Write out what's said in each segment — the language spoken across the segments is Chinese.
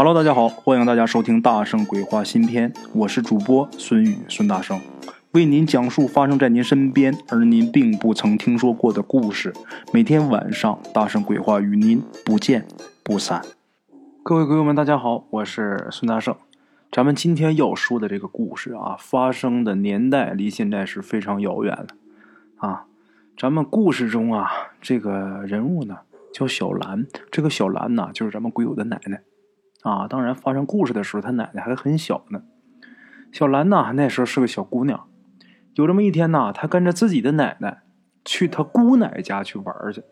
Hello，大家好，欢迎大家收听《大圣鬼话》新篇，我是主播孙宇孙大圣，为您讲述发生在您身边而您并不曾听说过的故事。每天晚上，《大圣鬼话》与您不见不散。各位鬼友们，大家好，我是孙大圣。咱们今天要说的这个故事啊，发生的年代离现在是非常遥远的啊。咱们故事中啊，这个人物呢叫小兰，这个小兰呢就是咱们鬼友的奶奶。啊，当然，发生故事的时候，他奶奶还很小呢。小兰呐，那时候是个小姑娘。有这么一天呐，她跟着自己的奶奶去她姑奶家去玩去。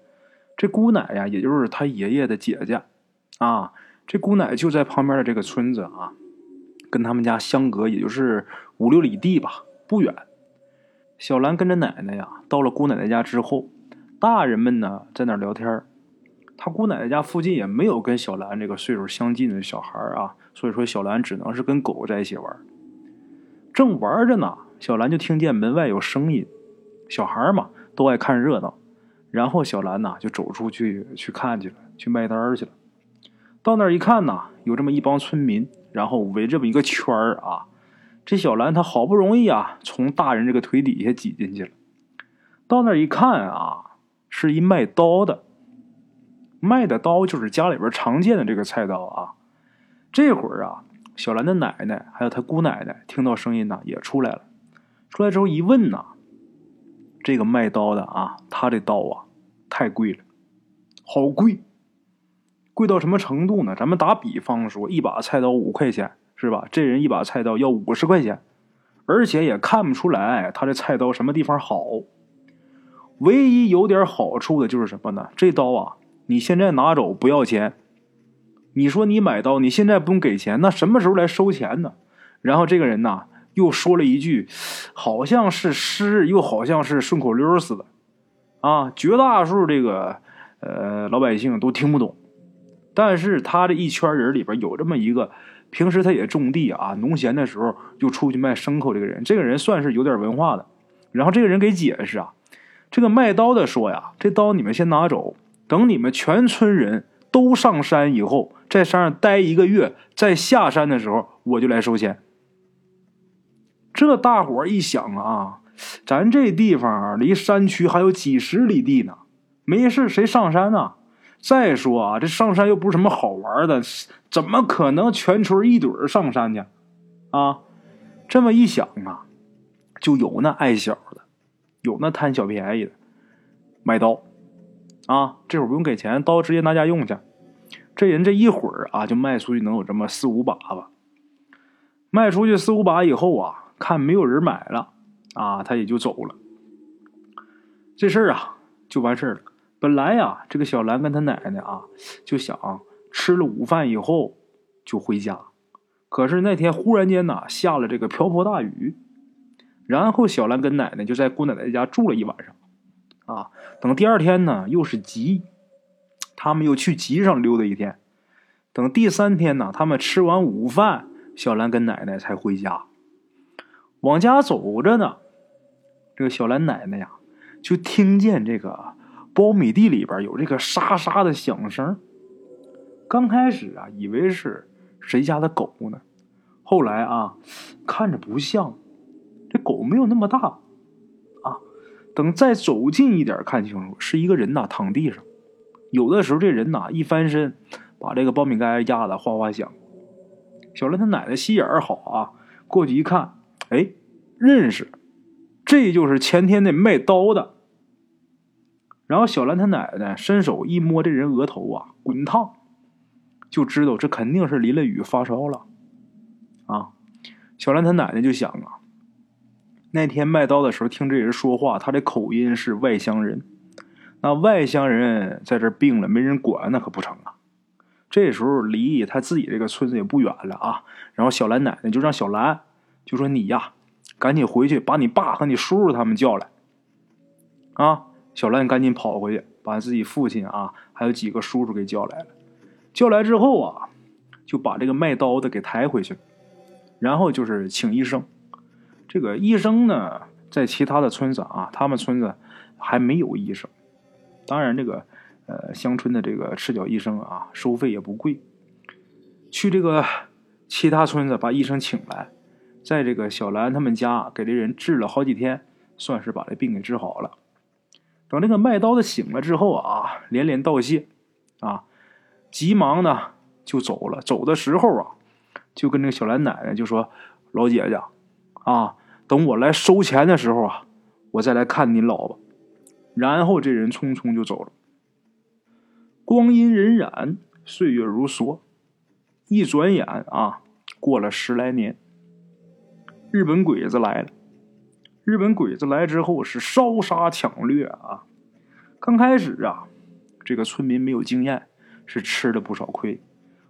这姑奶呀，也就是她爷爷的姐姐啊。这姑奶就在旁边的这个村子啊，跟他们家相隔也就是五六里地吧，不远。小兰跟着奶奶呀，到了姑奶奶家之后，大人们呢在那聊天他姑奶奶家附近也没有跟小兰这个岁数相近的小孩啊，所以说小兰只能是跟狗在一起玩。正玩着呢，小兰就听见门外有声音。小孩嘛，都爱看热闹。然后小兰呐就走出去去看去了，去卖单去了。到那儿一看呐，有这么一帮村民，然后围这么一个圈儿啊。这小兰她好不容易啊，从大人这个腿底下挤进去了。到那儿一看啊，是一卖刀的。卖的刀就是家里边常见的这个菜刀啊。这会儿啊，小兰的奶奶还有她姑奶奶听到声音呢，也出来了。出来之后一问呢，这个卖刀的啊，他这刀啊太贵了，好贵，贵到什么程度呢？咱们打比方说，一把菜刀五块钱是吧？这人一把菜刀要五十块钱，而且也看不出来他这菜刀什么地方好。唯一有点好处的就是什么呢？这刀啊。你现在拿走不要钱，你说你买刀，你现在不用给钱，那什么时候来收钱呢？然后这个人呐，又说了一句，好像是诗，又好像是顺口溜似的，啊，绝大多数这个呃老百姓都听不懂，但是他这一圈人里边有这么一个，平时他也种地啊，农闲的时候就出去卖牲口，这个人，这个人算是有点文化的。然后这个人给解释啊，这个卖刀的说呀，这刀你们先拿走。等你们全村人都上山以后，在山上待一个月，再下山的时候，我就来收钱。这大伙一想啊，咱这地方离山区还有几十里地呢，没事谁上山呢？再说啊，这上山又不是什么好玩的，怎么可能全村一堆上山去？啊，这么一想啊，就有那爱小的，有那贪小便宜的，买刀。啊，这会儿不用给钱，刀直接拿家用去。这人这一会儿啊，就卖出去能有这么四五把吧。卖出去四五把以后啊，看没有人买了，啊，他也就走了。这事儿啊，就完事儿了。本来呀，这个小兰跟他奶奶啊，就想吃了午饭以后就回家。可是那天忽然间呐，下了这个瓢泼大雨，然后小兰跟奶奶就在姑奶奶家住了一晚上。啊，等第二天呢，又是集，他们又去集上溜达一天。等第三天呢，他们吃完午饭，小兰跟奶奶才回家。往家走着呢，这个小兰奶奶呀，就听见这个苞米地里边有这个沙沙的响声。刚开始啊，以为是谁家的狗呢，后来啊，看着不像，这狗没有那么大。等再走近一点，看清楚是一个人呐，躺地上。有的时候这人呐一翻身，把这个苞米杆压得哗哗响。小兰他奶奶心眼儿好啊，过去一看，哎，认识，这就是前天那卖刀的。然后小兰他奶奶伸手一摸这人额头啊，滚烫，就知道这肯定是淋了雨发烧了。啊，小兰他奶奶就想啊。那天卖刀的时候，听这人说话，他的口音是外乡人。那外乡人在这病了，没人管，那可不成啊。这时候离他自己这个村子也不远了啊。然后小兰奶奶就让小兰就说：“你呀，赶紧回去把你爸和你叔叔他们叫来。”啊，小兰赶紧跑回去，把自己父亲啊，还有几个叔叔给叫来了。叫来之后啊，就把这个卖刀的给抬回去，然后就是请医生。这个医生呢，在其他的村子啊，他们村子还没有医生。当然，这个呃乡村的这个赤脚医生啊，收费也不贵。去这个其他村子把医生请来，在这个小兰他们家给这人治了好几天，算是把这病给治好了。等这个卖刀的醒了之后啊，连连道谢，啊，急忙呢就走了。走的时候啊，就跟那个小兰奶奶就说：“老姐姐，啊，等我来收钱的时候啊，我再来看您老婆。”然后这人匆匆就走了。光阴荏苒，岁月如梭，一转眼啊，过了十来年。日本鬼子来了。日本鬼子来之后是烧杀抢掠啊！刚开始啊，这个村民没有经验，是吃了不少亏。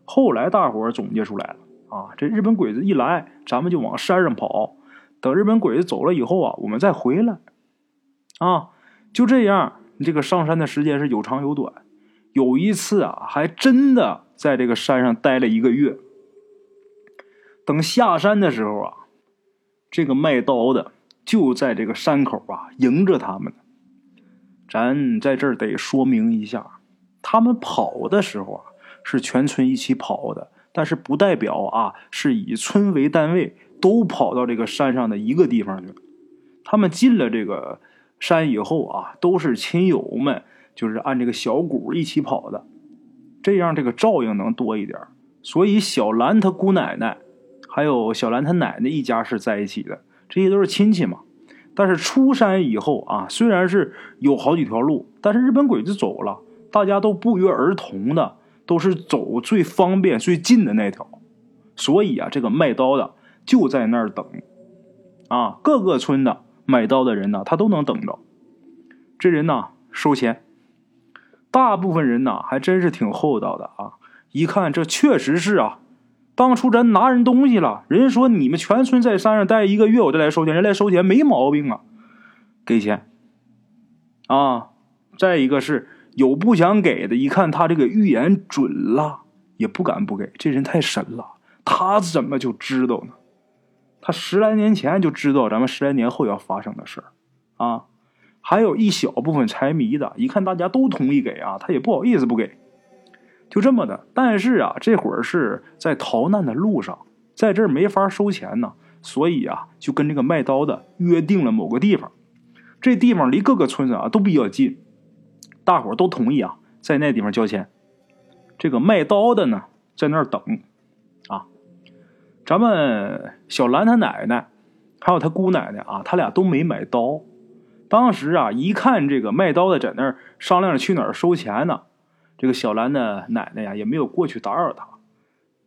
后来大伙儿总结出来了啊，这日本鬼子一来，咱们就往山上跑。等日本鬼子走了以后啊，我们再回来。啊，就这样，这个上山的时间是有长有短。有一次啊，还真的在这个山上待了一个月。等下山的时候啊，这个卖刀的。就在这个山口啊，迎着他们。咱在这儿得说明一下，他们跑的时候啊，是全村一起跑的，但是不代表啊是以村为单位都跑到这个山上的一个地方去。他们进了这个山以后啊，都是亲友们，就是按这个小股一起跑的，这样这个照应能多一点。所以小兰她姑奶奶，还有小兰她奶奶一家是在一起的。这些都是亲戚嘛，但是出山以后啊，虽然是有好几条路，但是日本鬼子走了，大家都不约而同的都是走最方便、最近的那条，所以啊，这个卖刀的就在那儿等，啊，各个村的买刀的人呢，他都能等着。这人呢，收钱，大部分人呢还真是挺厚道的啊，一看这确实是啊。当初咱拿人东西了，人家说你们全村在山上待一个月，我再来收钱，人来收钱没毛病啊，给钱啊。再一个是有不想给的，一看他这个预言准了，也不敢不给。这人太神了，他怎么就知道呢？他十来年前就知道咱们十来年后要发生的事儿啊。还有一小部分财迷的，一看大家都同意给啊，他也不好意思不给。就这么的，但是啊，这会儿是在逃难的路上，在这儿没法收钱呢，所以啊，就跟这个卖刀的约定了某个地方。这地方离各个村子啊都比较近，大伙儿都同意啊，在那地方交钱。这个卖刀的呢，在那儿等。咱们小兰她奶奶还有她姑奶奶啊，他俩都没买刀。当时啊，一看这个卖刀的在那儿商量着去哪儿收钱呢。这个小兰的奶奶呀，也没有过去打扰他。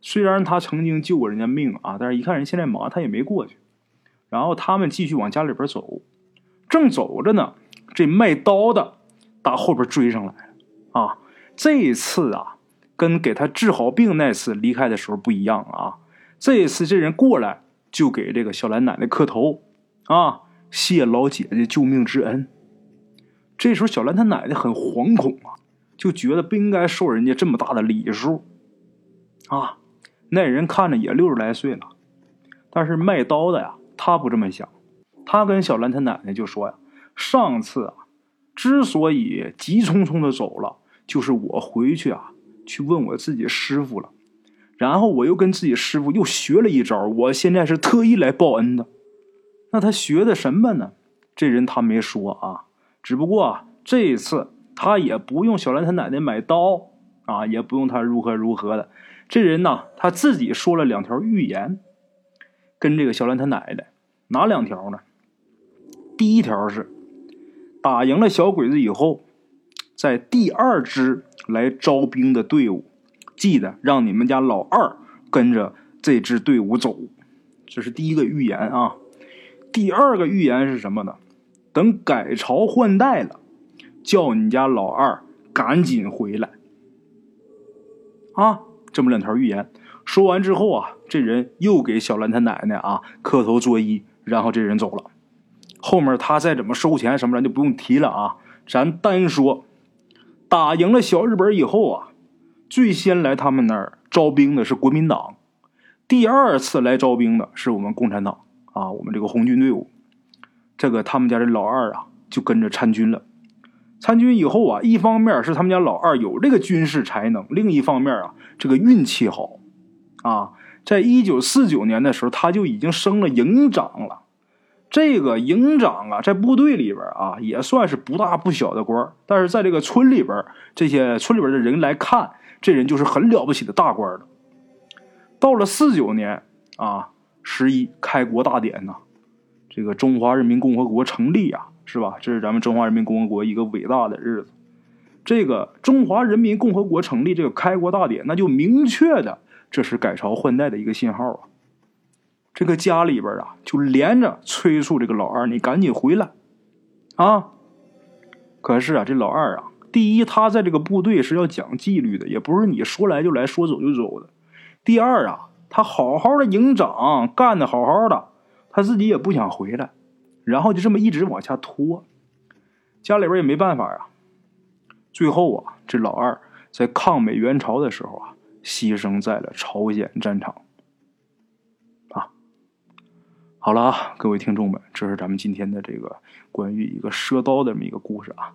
虽然他曾经救过人家命啊，但是一看人现在忙，他也没过去。然后他们继续往家里边走，正走着呢，这卖刀的打后边追上来了啊！这次啊，跟给他治好病那次离开的时候不一样啊。这一次这人过来就给这个小兰奶奶磕头啊，谢老姐姐救命之恩。这时候小兰她奶奶很惶恐啊。就觉得不应该收人家这么大的礼数，啊，那人看着也六十来岁了，但是卖刀的呀，他不这么想，他跟小兰他奶奶就说呀：“上次啊，之所以急匆匆的走了，就是我回去啊，去问我自己师傅了，然后我又跟自己师傅又学了一招，我现在是特意来报恩的。那他学的什么呢？这人他没说啊，只不过啊，这一次。”他也不用小兰他奶奶买刀啊，也不用他如何如何的。这人呢，他自己说了两条预言，跟这个小兰他奶奶哪两条呢？第一条是打赢了小鬼子以后，在第二支来招兵的队伍，记得让你们家老二跟着这支队伍走。这是第一个预言啊。第二个预言是什么呢？等改朝换代了。叫你家老二赶紧回来啊！这么两条预言说完之后啊，这人又给小兰他奶奶啊磕头作揖，然后这人走了。后面他再怎么收钱什么咱就不用提了啊。咱单说打赢了小日本以后啊，最先来他们那儿招兵的是国民党，第二次来招兵的是我们共产党啊，我们这个红军队伍。这个他们家这老二啊，就跟着参军了。参军以后啊，一方面是他们家老二有这个军事才能，另一方面啊，这个运气好，啊，在一九四九年的时候，他就已经升了营长了。这个营长啊，在部队里边啊，也算是不大不小的官但是在这个村里边，这些村里边的人来看，这人就是很了不起的大官了。到了四九年啊，十一开国大典呐，这个中华人民共和国成立啊，是吧？这是咱们中华人民共和国一个伟大的日子。这个中华人民共和国成立这个开国大典，那就明确的这是改朝换代的一个信号啊。这个家里边啊，就连着催促这个老二，你赶紧回来啊！可是啊，这老二啊，第一，他在这个部队是要讲纪律的，也不是你说来就来说走就走的。第二啊，他好好的营长干的好好的，他自己也不想回来，然后就这么一直往下拖，家里边也没办法啊。最后啊，这老二在抗美援朝的时候啊，牺牲在了朝鲜战场。啊好了啊，各位听众们，这是咱们今天的这个关于一个赊刀的这么一个故事啊。